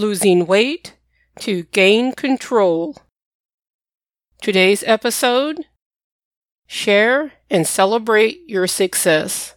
losing weight to gain control. Today's episode Share and celebrate your success.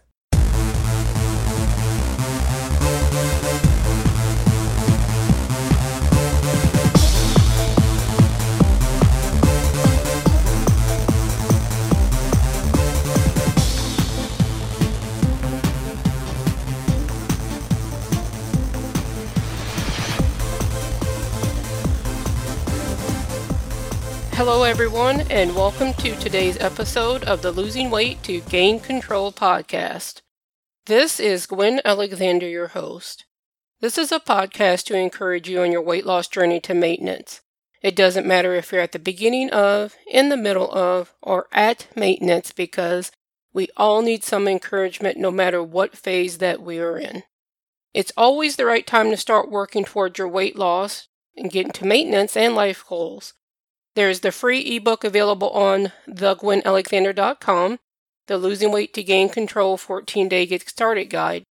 Hello, everyone, and welcome to today's episode of the Losing Weight to Gain Control podcast. This is Gwen Alexander, your host. This is a podcast to encourage you on your weight loss journey to maintenance. It doesn't matter if you're at the beginning of, in the middle of, or at maintenance because we all need some encouragement no matter what phase that we are in. It's always the right time to start working towards your weight loss and getting to maintenance and life goals. There's the free ebook available on thegwenalexander.com, the Losing Weight to Gain Control 14 Day Get Started Guide.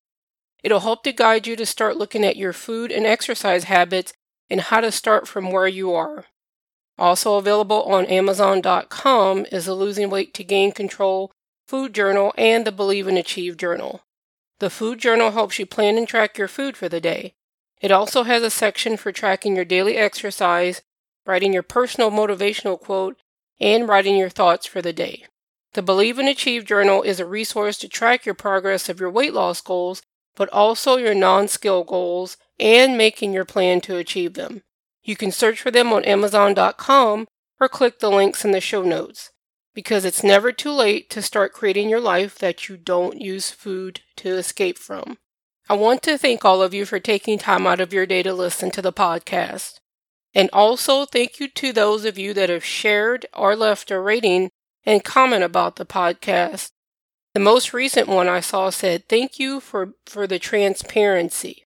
It'll help to guide you to start looking at your food and exercise habits and how to start from where you are. Also available on Amazon.com is the Losing Weight to Gain Control Food Journal and the Believe and Achieve Journal. The Food Journal helps you plan and track your food for the day. It also has a section for tracking your daily exercise writing your personal motivational quote, and writing your thoughts for the day. The Believe and Achieve Journal is a resource to track your progress of your weight loss goals, but also your non scale goals and making your plan to achieve them. You can search for them on Amazon.com or click the links in the show notes because it's never too late to start creating your life that you don't use food to escape from. I want to thank all of you for taking time out of your day to listen to the podcast. And also, thank you to those of you that have shared or left a rating and comment about the podcast. The most recent one I saw said, Thank you for, for the transparency.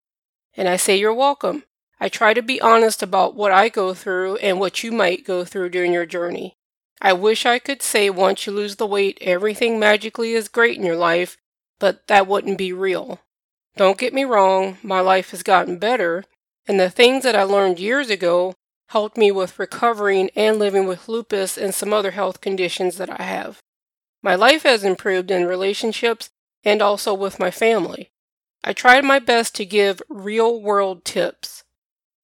And I say, You're welcome. I try to be honest about what I go through and what you might go through during your journey. I wish I could say once you lose the weight, everything magically is great in your life, but that wouldn't be real. Don't get me wrong, my life has gotten better, and the things that I learned years ago helped me with recovering and living with lupus and some other health conditions that I have. My life has improved in relationships and also with my family. I tried my best to give real world tips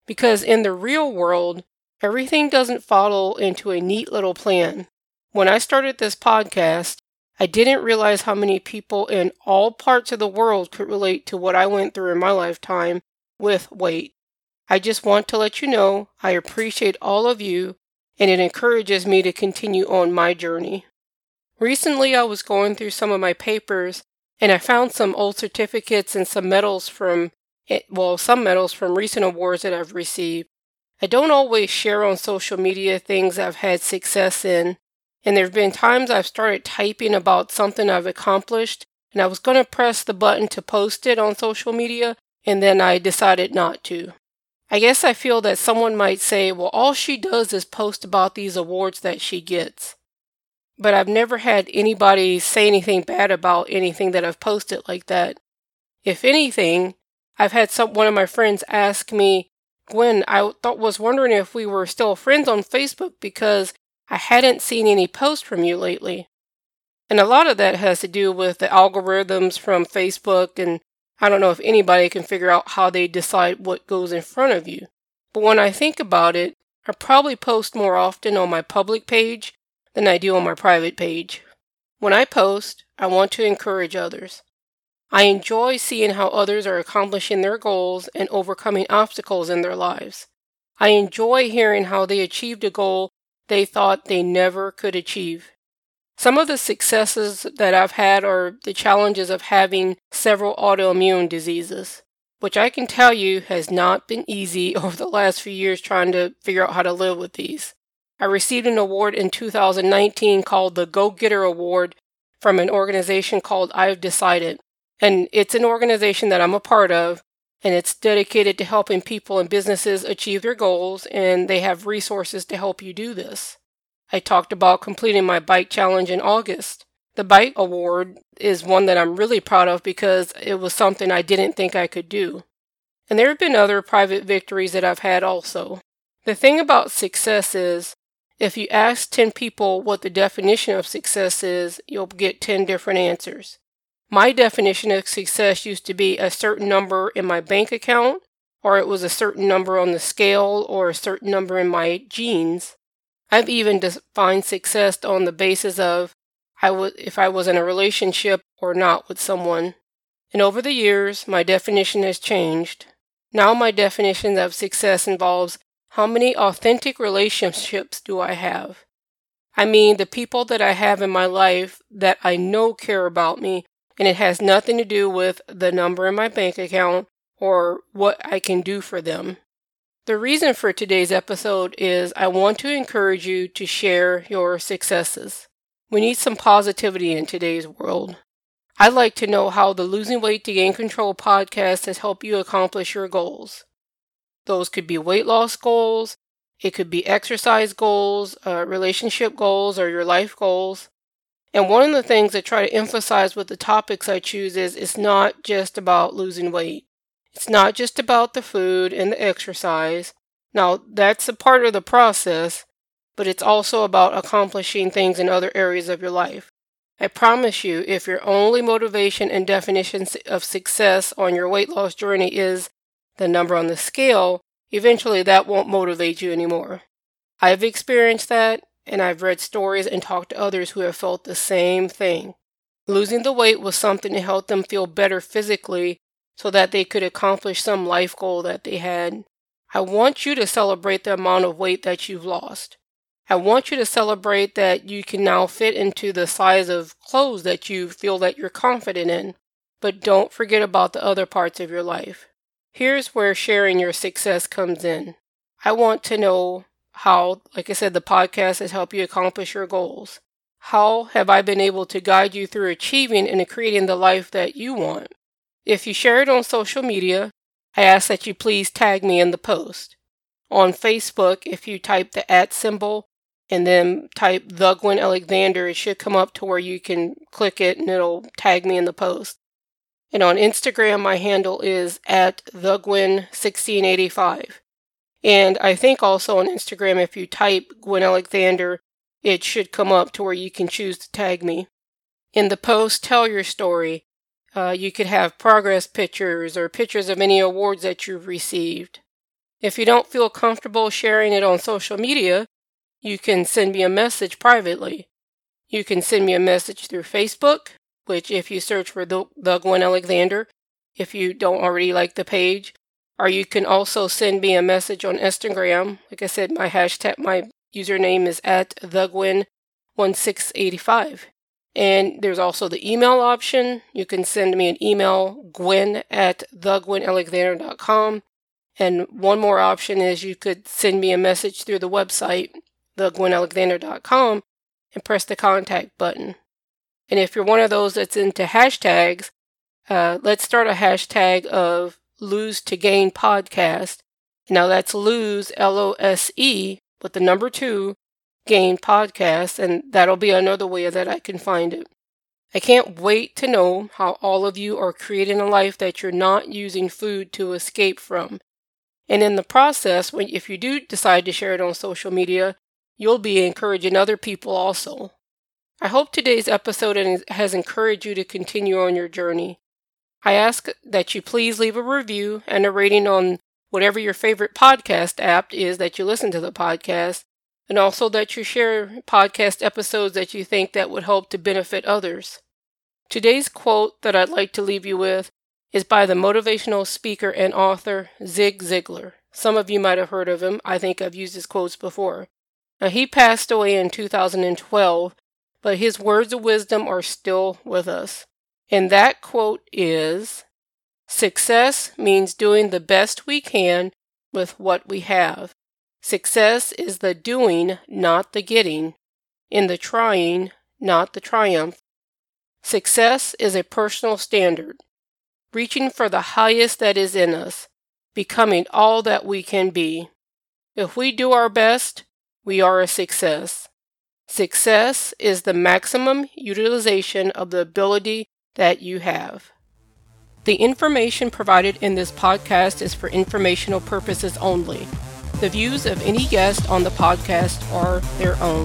because in the real world, everything doesn't follow into a neat little plan. When I started this podcast, I didn't realize how many people in all parts of the world could relate to what I went through in my lifetime with weight. I just want to let you know I appreciate all of you and it encourages me to continue on my journey. Recently, I was going through some of my papers and I found some old certificates and some medals from, eh, well, some medals from recent awards that I've received. I don't always share on social media things I've had success in, and there have been times I've started typing about something I've accomplished, and I was going to press the button to post it on social media, and then I decided not to. I guess I feel that someone might say, well, all she does is post about these awards that she gets. But I've never had anybody say anything bad about anything that I've posted like that. If anything, I've had some one of my friends ask me, Gwen, I thought was wondering if we were still friends on Facebook because I hadn't seen any posts from you lately. And a lot of that has to do with the algorithms from Facebook and I don't know if anybody can figure out how they decide what goes in front of you. But when I think about it, I probably post more often on my public page than I do on my private page. When I post, I want to encourage others. I enjoy seeing how others are accomplishing their goals and overcoming obstacles in their lives. I enjoy hearing how they achieved a goal they thought they never could achieve. Some of the successes that I've had are the challenges of having several autoimmune diseases, which I can tell you has not been easy over the last few years trying to figure out how to live with these. I received an award in 2019 called the Go Getter Award from an organization called I've Decided. And it's an organization that I'm a part of, and it's dedicated to helping people and businesses achieve their goals, and they have resources to help you do this. I talked about completing my bike challenge in August. The bike award is one that I'm really proud of because it was something I didn't think I could do. And there have been other private victories that I've had also. The thing about success is, if you ask 10 people what the definition of success is, you'll get 10 different answers. My definition of success used to be a certain number in my bank account, or it was a certain number on the scale, or a certain number in my jeans. I've even defined success on the basis of I w- if I was in a relationship or not with someone. And over the years, my definition has changed. Now, my definition of success involves how many authentic relationships do I have? I mean, the people that I have in my life that I know care about me, and it has nothing to do with the number in my bank account or what I can do for them. The reason for today's episode is I want to encourage you to share your successes. We need some positivity in today's world. I'd like to know how the Losing Weight to Gain Control podcast has helped you accomplish your goals. Those could be weight loss goals, it could be exercise goals, uh, relationship goals, or your life goals. And one of the things I try to emphasize with the topics I choose is it's not just about losing weight. It's not just about the food and the exercise. Now, that's a part of the process, but it's also about accomplishing things in other areas of your life. I promise you, if your only motivation and definition of success on your weight loss journey is the number on the scale, eventually that won't motivate you anymore. I've experienced that, and I've read stories and talked to others who have felt the same thing. Losing the weight was something to help them feel better physically so that they could accomplish some life goal that they had. I want you to celebrate the amount of weight that you've lost. I want you to celebrate that you can now fit into the size of clothes that you feel that you're confident in. But don't forget about the other parts of your life. Here's where sharing your success comes in. I want to know how, like I said, the podcast has helped you accomplish your goals. How have I been able to guide you through achieving and creating the life that you want? If you share it on social media, I ask that you please tag me in the post. On Facebook, if you type the at symbol and then type the Gwen Alexander, it should come up to where you can click it and it'll tag me in the post. And on Instagram, my handle is at the Gwen 1685. And I think also on Instagram, if you type Gwen Alexander, it should come up to where you can choose to tag me. In the post, tell your story. Uh, you could have progress pictures or pictures of any awards that you've received. If you don't feel comfortable sharing it on social media, you can send me a message privately. You can send me a message through Facebook, which if you search for the, the Gwen Alexander, if you don't already like the page, or you can also send me a message on Instagram. Like I said, my hashtag, my username is at the Gwen 1685. And there's also the email option. You can send me an email, gwen at thegwenalexander.com. And one more option is you could send me a message through the website, thegwenalexander.com, and press the contact button. And if you're one of those that's into hashtags, uh, let's start a hashtag of lose to gain podcast. Now that's lose, L O S E, with the number two, gain podcast, and that'll be another way that I can find it. I can't wait to know how all of you are creating a life that you're not using food to escape from. And in the process, when if you do decide to share it on social media, you'll be encouraging other people also. I hope today's episode has encouraged you to continue on your journey. I ask that you please leave a review and a rating on whatever your favorite podcast app is that you listen to the podcast, and also that you share podcast episodes that you think that would help to benefit others. Today's quote that I'd like to leave you with is by the motivational speaker and author Zig Ziglar. Some of you might have heard of him. I think I've used his quotes before. Now, he passed away in 2012, but his words of wisdom are still with us. And that quote is Success means doing the best we can with what we have. Success is the doing, not the getting, in the trying, not the triumph. Success is a personal standard, reaching for the highest that is in us, becoming all that we can be. If we do our best, we are a success. Success is the maximum utilization of the ability that you have. The information provided in this podcast is for informational purposes only. The views of any guest on the podcast are their own.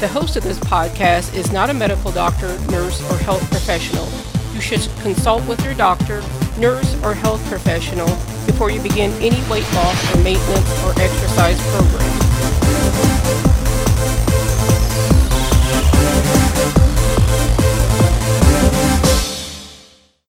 The host of this podcast is not a medical doctor, nurse, or health professional. You should consult with your doctor, nurse, or health professional before you begin any weight loss or maintenance or exercise program.